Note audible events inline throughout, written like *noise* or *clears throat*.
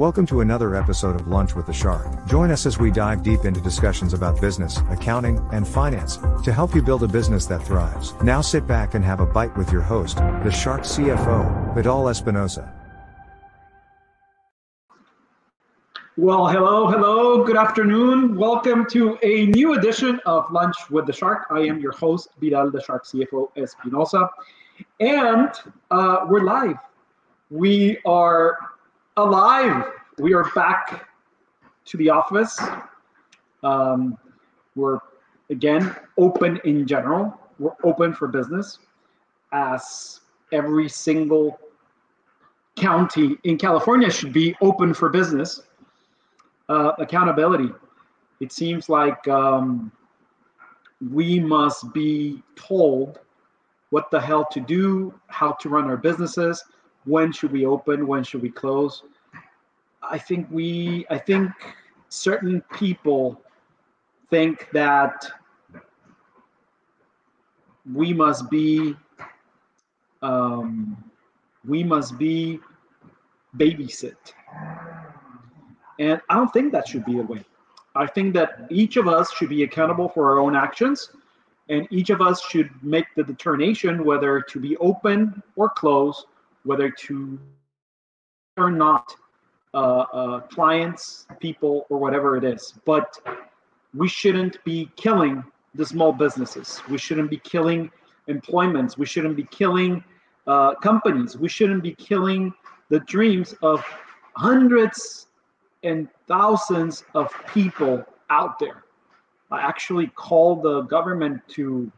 Welcome to another episode of Lunch with the Shark. Join us as we dive deep into discussions about business, accounting, and finance to help you build a business that thrives. Now sit back and have a bite with your host, the Shark CFO, Vidal Espinosa. Well, hello, hello, good afternoon. Welcome to a new edition of Lunch with the Shark. I am your host, Vidal, the Shark CFO Espinosa. And uh, we're live. We are alive. We are back to the office. Um, we're again open in general. We're open for business, as every single county in California should be open for business. Uh, accountability. It seems like um, we must be told what the hell to do, how to run our businesses when should we open when should we close i think we i think certain people think that we must be um, we must be babysit. And i don't think that should be the way. I think that each of us should be accountable for our own actions and each of us should make the determination whether to be open or closed, whether to or not uh, uh, clients, people, or whatever it is. But we shouldn't be killing the small businesses. We shouldn't be killing employments. We shouldn't be killing uh, companies. We shouldn't be killing the dreams of hundreds and thousands of people out there. I actually called the government to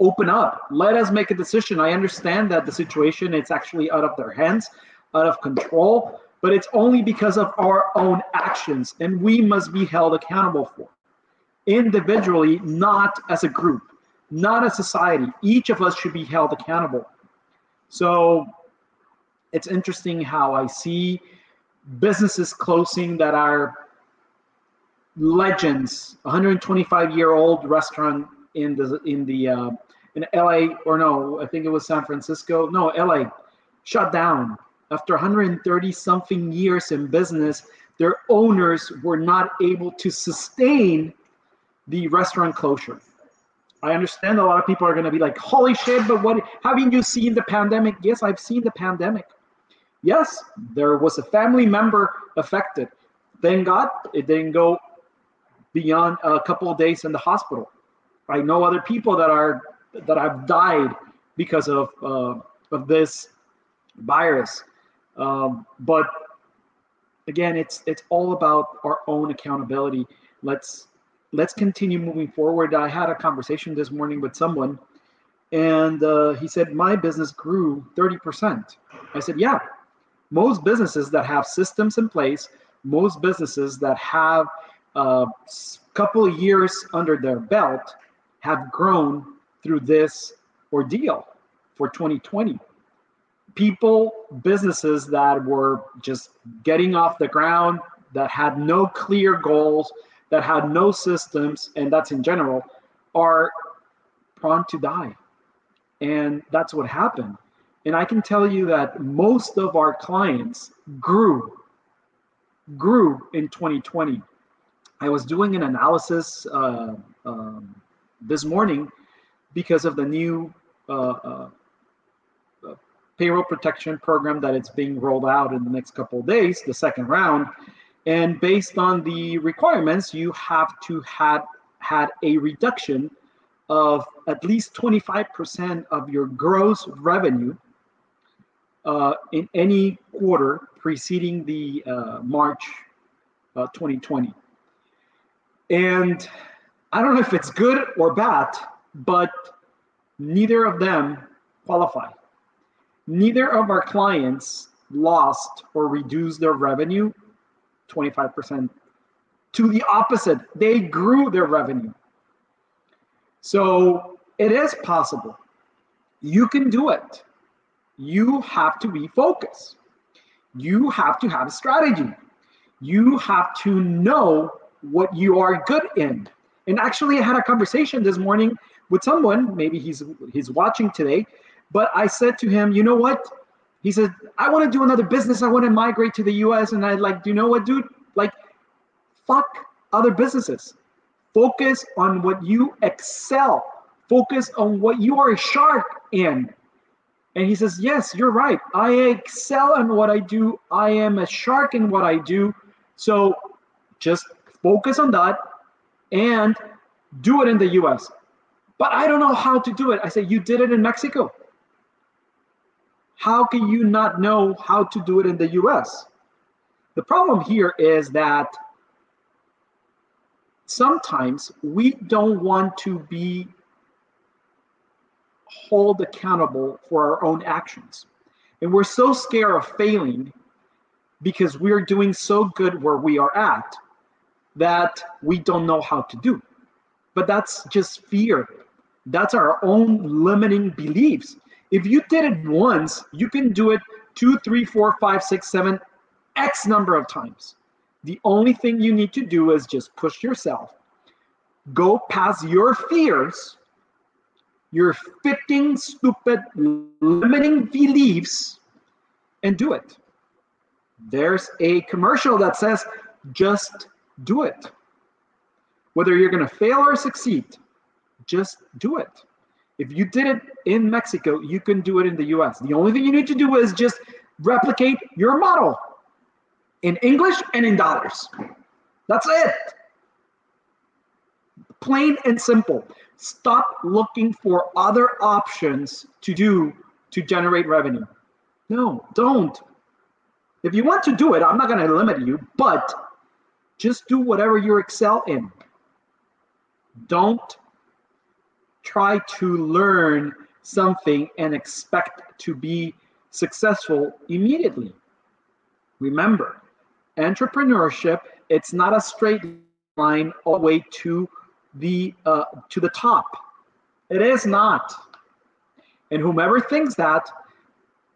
open up let us make a decision i understand that the situation it's actually out of their hands out of control but it's only because of our own actions and we must be held accountable for individually not as a group not a society. Each of us should be held accountable. So it's interesting how i see businesses closing that are legends. 125 year old restaurant in the in the uh, in LA, or no, I think it was San Francisco. No, LA shut down after 130 something years in business. Their owners were not able to sustain the restaurant closure. I understand a lot of people are going to be like, "Holy shit!" But what haven't you seen the pandemic? Yes, I've seen the pandemic. Yes, there was a family member affected. Thank God it didn't go beyond a couple of days in the hospital. I know other people that are that have died because of uh, of this virus. Um, but again, it's it's all about our own accountability. Let's let's continue moving forward. I had a conversation this morning with someone, and uh, he said my business grew thirty percent. I said, yeah, most businesses that have systems in place, most businesses that have a uh, couple of years under their belt have grown through this ordeal for 2020. People, businesses that were just getting off the ground, that had no clear goals, that had no systems, and that's in general, are prone to die. And that's what happened. And I can tell you that most of our clients grew, grew in 2020. I was doing an analysis uh, um, this morning because of the new uh, uh, payroll protection program that it's being rolled out in the next couple of days, the second round. And based on the requirements, you have to have had a reduction of at least 25% of your gross revenue uh, in any quarter preceding the uh, March uh, 2020. And I don't know if it's good or bad, but neither of them qualify. Neither of our clients lost or reduced their revenue 25%. To the opposite, they grew their revenue. So it is possible. You can do it. You have to be focused. You have to have a strategy. You have to know what you are good in. And actually, I had a conversation this morning with someone. Maybe he's he's watching today, but I said to him, you know what? he said, I want to do another business. I want to migrate to the US. And I like, do you know what, dude? Like, fuck other businesses. Focus on what you excel. Focus on what you are a shark in. And he says, Yes, you're right. I excel in what I do. I am a shark in what I do. So just focus on that and do it in the US. But I don't know how to do it. I say, You did it in Mexico. How can you not know how to do it in the US? The problem here is that sometimes we don't want to be hold accountable for our own actions. And we're so scared of failing because we're doing so good where we are at that we don't know how to do. But that's just fear. That's our own limiting beliefs. If you did it once, you can do it two, three, four, five, six, seven, X number of times. The only thing you need to do is just push yourself, go past your fears, your fitting, stupid, limiting beliefs, and do it. There's a commercial that says, just do it. Whether you're going to fail or succeed, just do it. If you did it in Mexico, you can do it in the US. The only thing you need to do is just replicate your model in English and in dollars. That's it. Plain and simple. Stop looking for other options to do to generate revenue. No, don't. If you want to do it, I'm not going to limit you, but just do whatever you excel in. Don't try to learn something and expect to be successful immediately. Remember, entrepreneurship it's not a straight line all the way to the uh, to the top. It is not. And whomever thinks that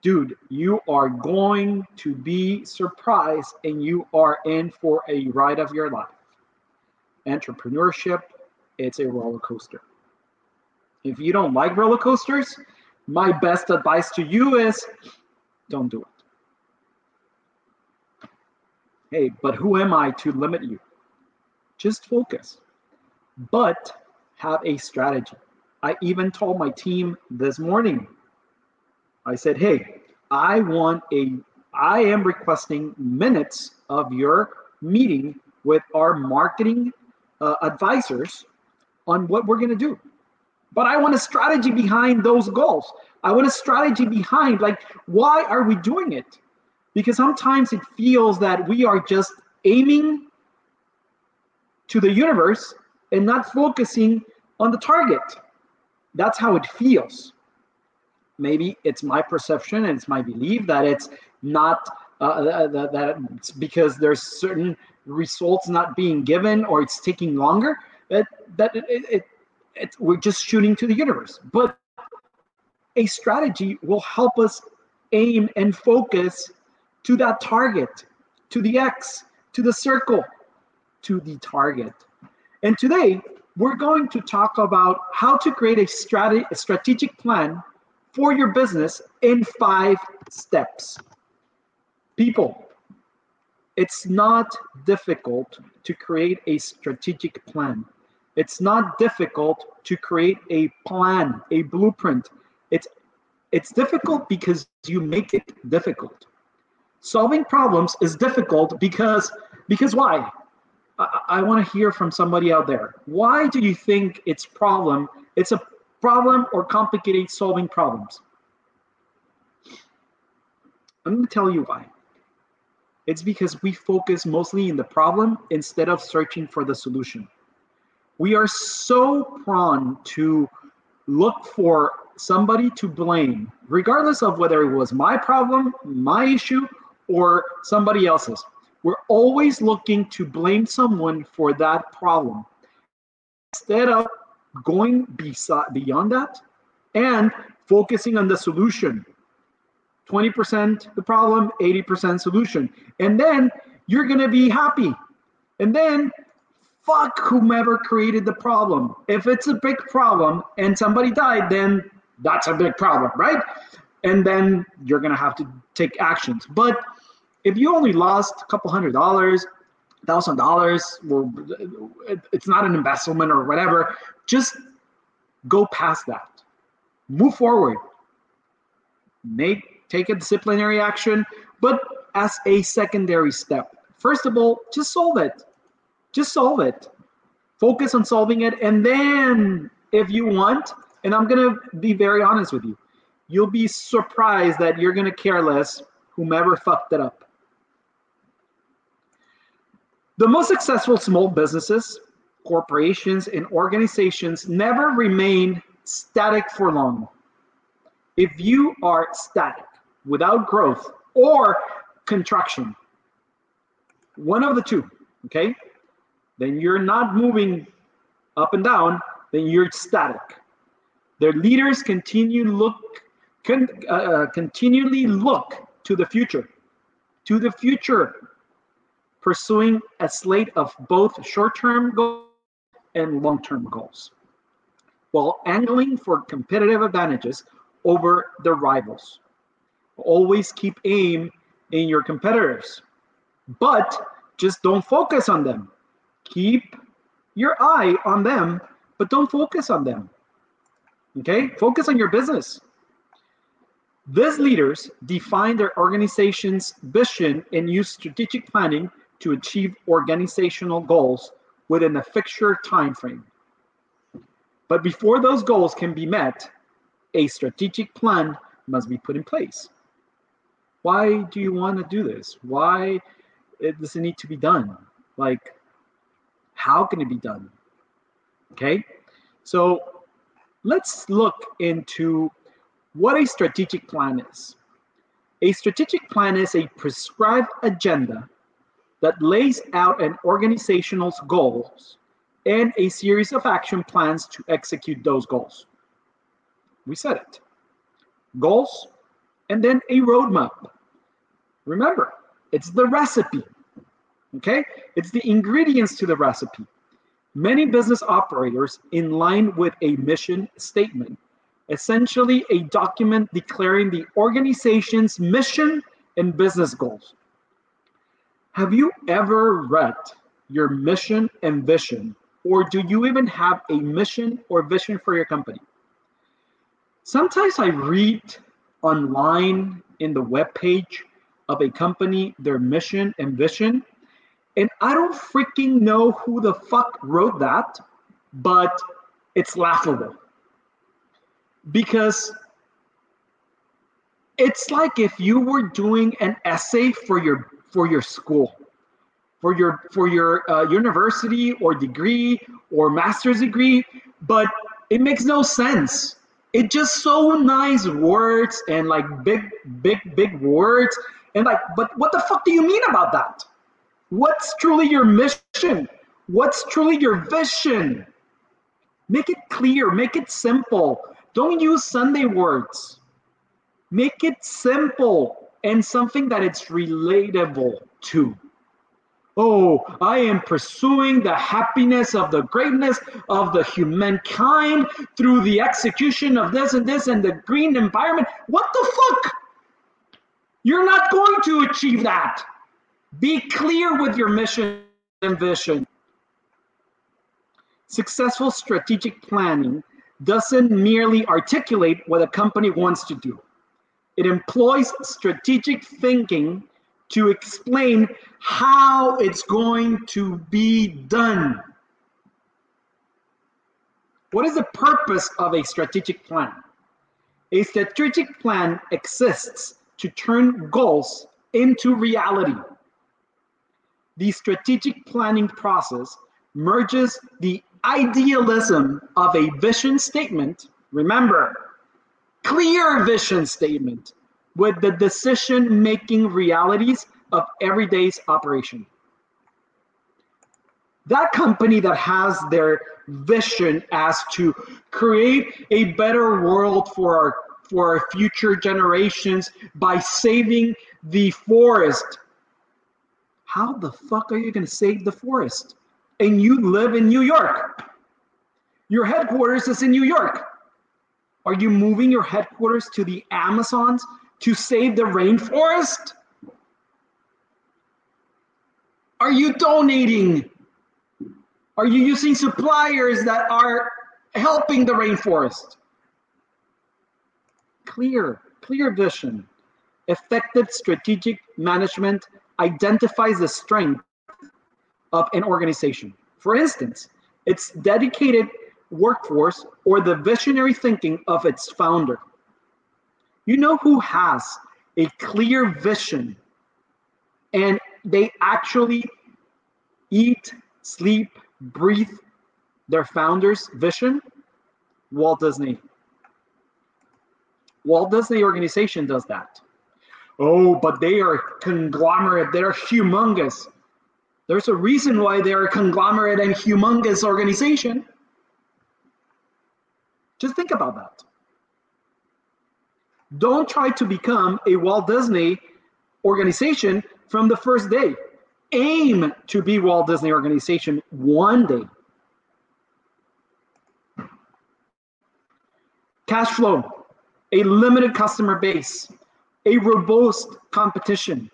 dude you are going to be surprised and you are in for a ride of your life. Entrepreneurship it's a roller coaster if you don't like roller coasters my best advice to you is don't do it Hey, but who am I to limit you? Just focus, but have a strategy. I even told my team this morning, I said, hey, I want a, I am requesting minutes of your meeting with our marketing uh, advisors on what we're going to do. But I want a strategy behind those goals. I want a strategy behind, like, why are we doing it? because sometimes it feels that we are just aiming to the universe and not focusing on the target. That's how it feels. Maybe it's my perception and it's my belief that it's not uh, uh that, that it's because there's certain results not being given or it's taking longer. That that it, it, it, we're just shooting to the universe. But a strategy will help us aim and focus to that target, to the X, to the circle, to the target. And today, we're going to talk about how to create a, strat- a strategic plan for your business in five steps. People, it's not difficult to create a strategic plan. It's not difficult to create a plan, a blueprint. It's it's difficult because you make it difficult. Solving problems is difficult because because why? I, I want to hear from somebody out there. Why do you think it's problem it's a problem or complicated solving problems? I'm going to tell you why. It's because we focus mostly in the problem instead of searching for the solution we are so prone to look for somebody to blame regardless of whether it was my problem my issue or somebody else's. We're always looking to blame someone for that problem instead of going beyond that and focusing on the solution. 20% the problem, 80% solution. And then you're going to be happy. And then fuck whomever created the problem. If it's a big problem and somebody died, then that's a big problem, right? and then you're to have to take actions. But if you only lost a couple hundred dollars, thousand dollars, well, it's not an investment or whatever, just go past that. Move forward. Make take a disciplinary action, but as a secondary step. First of all, just solve it. Just solve it. Focus on solving it, and then if you want, and I'm gonna be very honest with you, you'll be surprised that you're gonna care less whomever fucked it up. The most successful small businesses, corporations, and organizations never remain static for long. If you are static without growth or contraction, one of the two, okay, then you're not moving up and down, then you're static. Their leaders continue look uh, uh, continually look to the future, to the future, pursuing a slate of both short-term goals and long-term goals, while angling for competitive advantages over the rivals. Always keep aim in your competitors, but just don't focus on them. Keep your eye on them, but don't focus on them. Okay? Focus on your business. These leaders define their organization's vision and use strategic planning to achieve organizational goals within a fixed time frame. But before those goals can be met, a strategic plan must be put in place. Why do you want to do this? Why eh, does it need to be done? Like, how can it be done? Okay, so let's look into what a strategic plan is. A strategic plan is a prescribed agenda that lays out an organization's goals and a series of action plans to execute those goals. We said it. Goals and then a roadmap. Remember, it's the recipe. Okay? It's the ingredients to the recipe. Many business operators, in line with a mission statement, essentially a document declaring the organization's mission and business goals. Have you ever read your mission and vision, or do you even have a mission or vision for your company? Sometimes I read online in the web page of a company their mission and vision, and I don't freaking know who the fuck wrote that, but it's laughable. Because it's like if you were doing an essay for your for your school, for your for your uh, university or degree or master's degree, but it makes no sense. It just so nice words and like big big big words and like, but what the fuck do you mean about that? What's truly your mission? What's truly your vision? Make it clear, make it simple. Don't use Sunday words. Make it simple and something that it's relatable to. Oh, I am pursuing the happiness of the greatness of the humankind through the execution of this and this and the green environment. What the fuck? You're not going to achieve that. Be clear with your mission and vision. Successful strategic planning doesn't merely articulate what a company wants to do. It employs strategic thinking to explain how it's going to be done. What is the purpose of a strategic plan? A strategic plan exists to turn goals into reality. The strategic planning process merges the idealism of a vision statement, remember, clear vision statement, with the decision making realities of everyday's operation. That company that has their vision as to create a better world for our for our future generations by saving the forest. How the fuck are you going to save the forest? And you live in New York. Your headquarters is in New York. Are you moving your headquarters to the Amazons to save the rainforest? Are you donating? Are you using suppliers that are helping the rainforest? Clear, clear vision. Effective strategic management identifies the strength of an organization. For instance, its dedicated workforce or the visionary thinking of its founder. You know who has a clear vision and they actually eat, sleep, breathe their founder's vision? Walt Disney. Walt Disney organization does that. Oh, but they are conglomerate, they're humongous. There's a reason why they're a conglomerate and humongous organization. Just think about that. Don't try to become a Walt Disney organization from the first day. Aim to be Walt Disney organization one day. Cash flow, a limited customer base, a robust competition.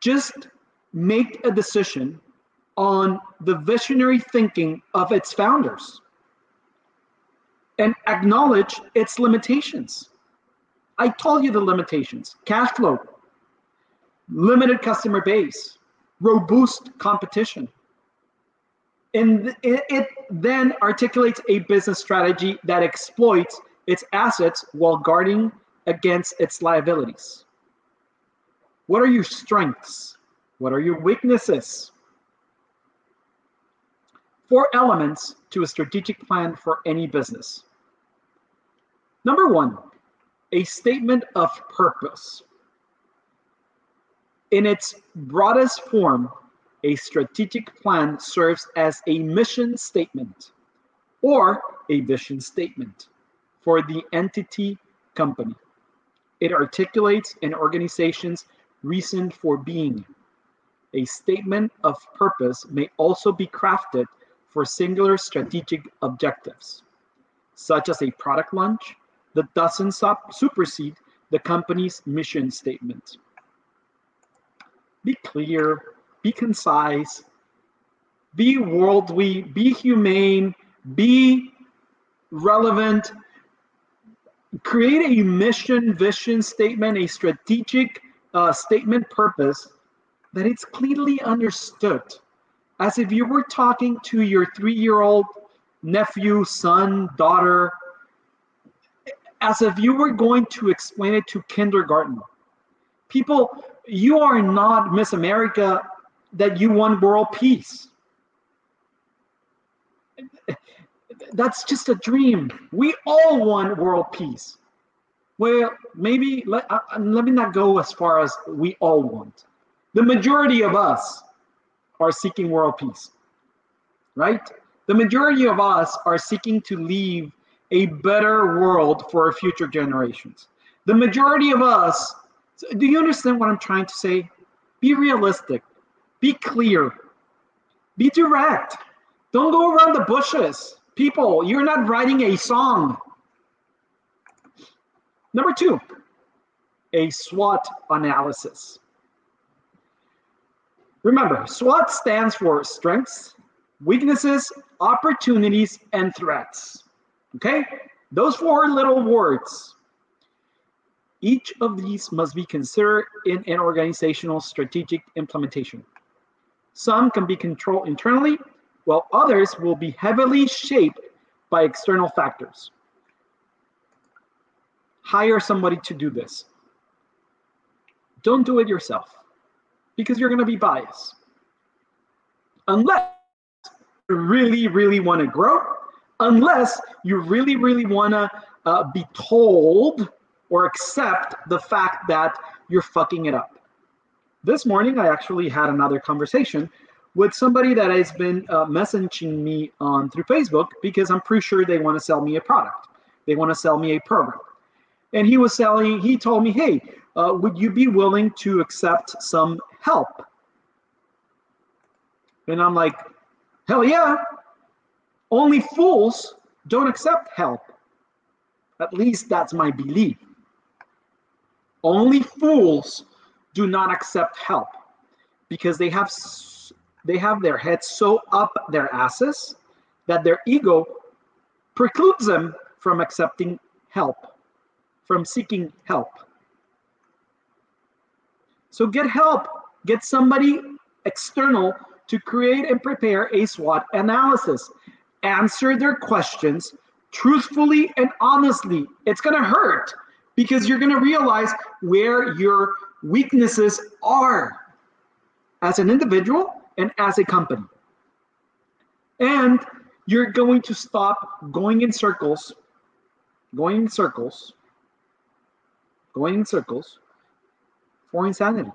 Just make a decision on the visionary thinking of its founders and acknowledge its limitations. I told you the limitations cash flow, limited customer base, robust competition. And it, then articulates a business strategy that exploits its assets while guarding against its liabilities. What are your strengths? What are your weaknesses? Four elements to a strategic plan for any business. Number one, a statement of purpose. In its broadest form, a strategic plan serves as a mission statement or a vision statement for the entity company. It articulates an organization's reason for being. A statement of purpose may also be crafted for singular strategic objectives, such as a product launch, that doesn't supersede the company's mission statement. Be clear, be concise, be worldly, be humane, be relevant, create a mission, vision statement, a strategic uh, statement purpose that it's clearly understood. As if you were talking to your three year old nephew, son, daughter, as if you were going to explain it to kindergarten. People, you are not Miss America that you won world peace. That's just a dream. We all want world peace. Well, maybe let, uh, uh, let me not go as far as we all want. The majority of us are seeking world peace, right? The majority of us are seeking to leave a better world for our future generations. The majority of us, do you understand what I'm trying to say? Be realistic, be clear, be direct. Don't go around the bushes. People, you're not writing a song. Number two, a SWOT analysis. Remember, SWOT stands for strengths, weaknesses, opportunities, and threats. Okay? Those four little words. Each of these must be considered in an organizational strategic implementation. Some can be controlled internally, while others will be heavily shaped by external factors. Hire somebody to do this. Don't do it yourself because you're going to be biased. Unless you really, really want to grow unless you really, really want to uh, be told or accept the fact that you're fucking it up. This morning, I actually had another conversation with somebody that has been uh, messaging me on through Facebook because I'm pretty sure they want to sell me a product. They want to sell me a program. And he was selling, he told me, hey, uh, would you be willing to accept some help? And I'm like, hell yeah, only fools don't accept help. At least that's my belief. Only fools do not accept help because they have they have their heads so up their asses that their ego precludes them from accepting help, from seeking help. So get help. Get somebody external to create and prepare a SWOT analysis. Answer their questions truthfully and honestly. It's going to hurt because you're going to realize where your weaknesses are as an individual and as a company. And you're going to stop going in circles, going in circles, going in circles for insanity.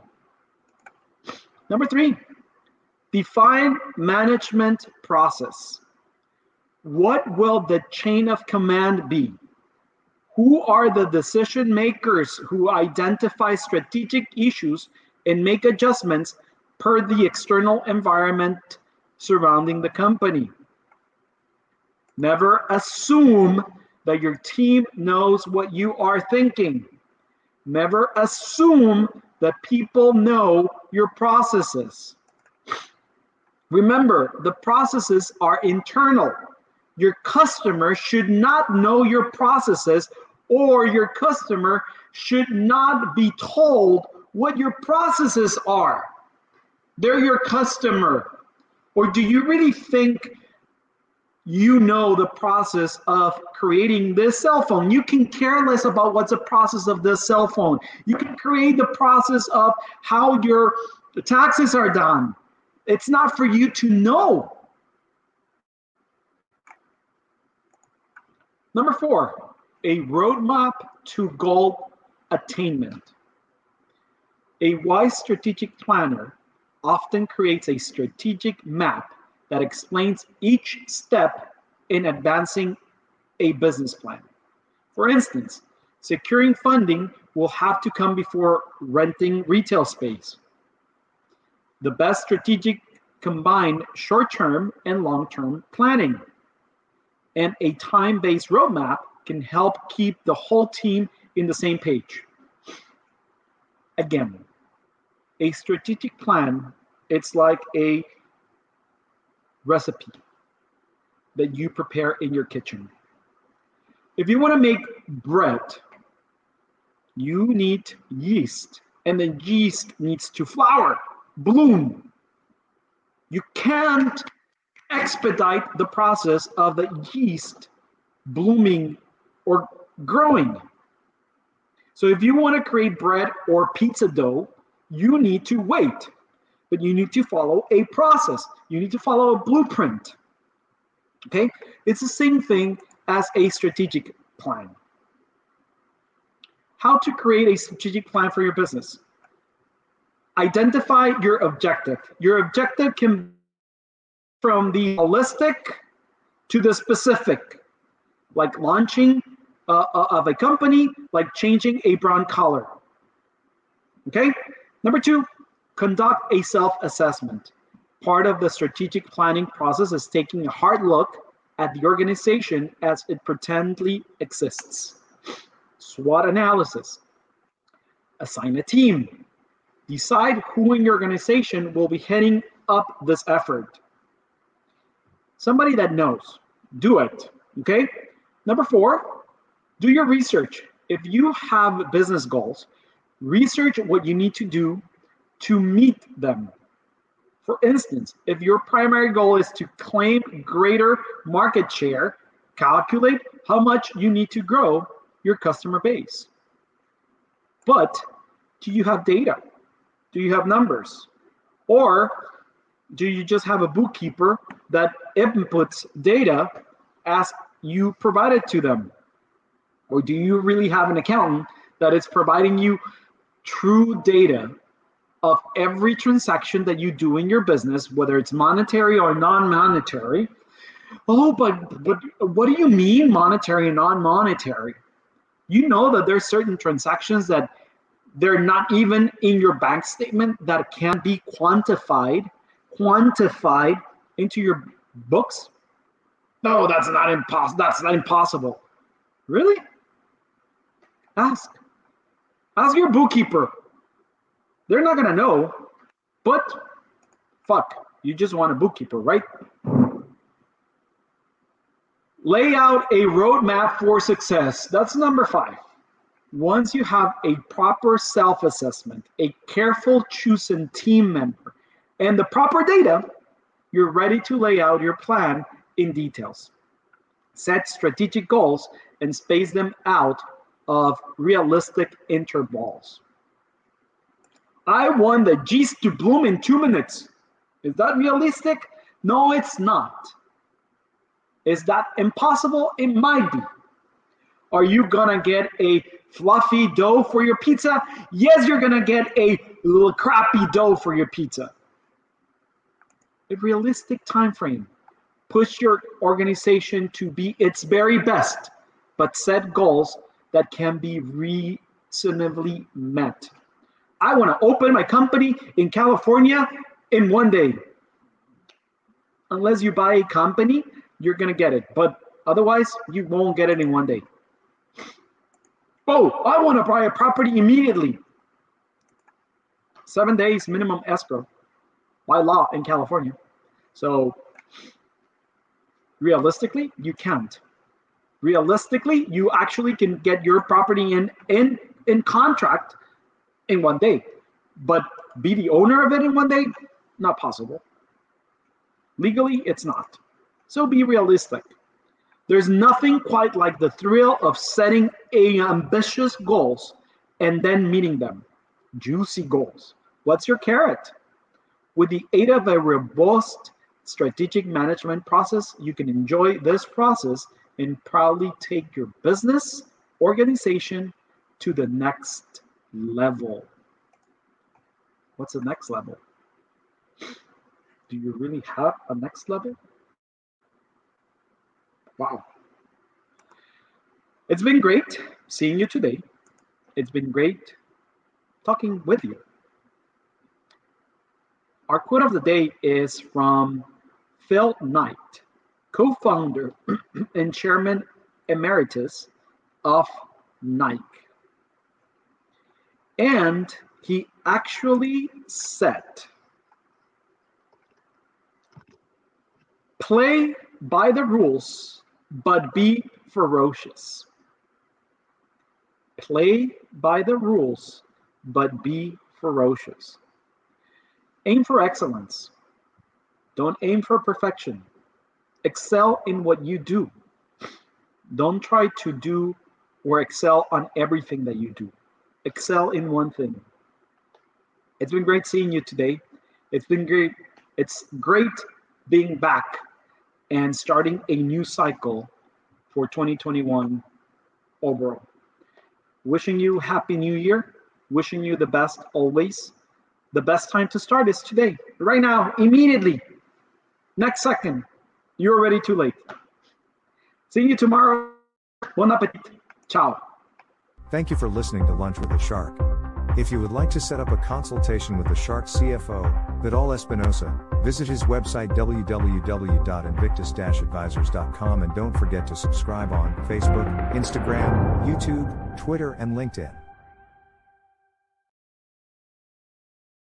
Number three, define management process. What will the chain of command be? Who are the decision makers who identify strategic issues and make adjustments per the external environment surrounding the company? Never assume that your team knows what you are thinking. Never assume that people know your processes. Remember, the processes are internal. Your customer should not know your processes, or your customer should not be told what your processes are. They're your customer. Or do you really think you know the process of creating this cell phone. You can care less about what's the process of this cell phone. You can create the process of how your taxes are done. It's not for you to know. Number four, a roadmap to goal attainment. A wise strategic planner often creates a strategic map that explains each step in advancing a business plan. For instance, securing funding will have to come before renting retail space. The best strategic combine short-term and long-term planning. And a time-based roadmap can help keep the whole team in the same page. Again, a strategic plan, it's like a recipe that you prepare in your kitchen. If you want to make bread, you need yeast, and the yeast needs to flower, bloom. You can't expedite the process of the yeast blooming or growing. So if you want to create bread or pizza dough, you need to wait but you need to follow a process. You need to follow a blueprint. Okay? It's the same thing as a strategic plan. How to create a strategic plan for your business. Identify your objective. Your objective can from the holistic to the specific, like launching uh, of a company, like changing a brand color. Okay? Number two, Conduct a self-assessment. Part of the strategic planning process is taking a hard look at the organization as it pretendly exists. SWOT analysis. Assign a team. Decide who in your organization will be heading up this effort. Somebody that knows. Do it. Okay? Number four, do your research. If you have business goals, research what you need to do to meet them. For instance, if your primary goal is to claim greater market share, calculate how much you need to grow your customer base. But do you have data? Do you have numbers? Or do you just have a bookkeeper that inputs data as you provide it to them? Or do you really have an accountant that is providing you true data of every transaction that you do in your business, whether it's monetary or non-monetary. Oh, but but what do you mean monetary and non-monetary? You know that there's certain transactions that they're not even in your bank statement that can be quantified, quantified into your books. No, that's not impossible. That's not impossible. Really? Ask. Ask your bookkeeper. They're not gonna know, but fuck, you just want a bookkeeper, right? Lay out a roadmap for success. That's number five. Once you have a proper self assessment, a careful chosen team member, and the proper data, you're ready to lay out your plan in details. Set strategic goals and space them out of realistic intervals. I want the G's to bloom in two minutes. Is that realistic? No, it's not. Is that impossible? It might be. Are you gonna get a fluffy dough for your pizza? Yes, you're gonna get a little crappy dough for your pizza. A realistic time frame. Push your organization to be its very best, but set goals that can be reasonably met. I want to open my company in California in one day. Unless you buy a company, you're going to get it. But otherwise, you won't get it in one day. Oh, I want to buy a property immediately. Seven days minimum escrow by law in California. So realistically, you can't. Realistically, you actually can get your property in in in contract in one day, but be the owner of it in one day, not possible. Legally, it's not. So be realistic. There's nothing quite like the thrill of setting a ambitious goals and then meeting them. Juicy goals. What's your carrot? With the aid of a robust strategic management process, you can enjoy this process and proudly take your business organization to the next level. What's the next level? Do you really have a next level? Wow. It's been great seeing you today. It's been great talking with you. Our quote of the day is from Phil Knight, co founder *clears throat* and chairman emeritus of Nike. And he actually said, play by the rules, but be ferocious. Play by the rules, but be ferocious. Aim for excellence. Don't aim for perfection. Excel in what you do. Don't try to do or excel on everything that you do. Excel in one thing. It's been great seeing you today. It's been great. It's great being back and starting a new cycle for 2021 overall. Wishing you happy new year. Wishing you the best always. The best time to start is today, right now, immediately. Next second, you're already too late. See you tomorrow. Bon appetit. Ciao. Thank you for listening to Lunch with the Shark. If you would like to set up a consultation with the Shark CFO, Vidal Espinosa, visit his website www.invictus-advisors.com and don't forget to subscribe on Facebook, Instagram, YouTube, Twitter, and LinkedIn.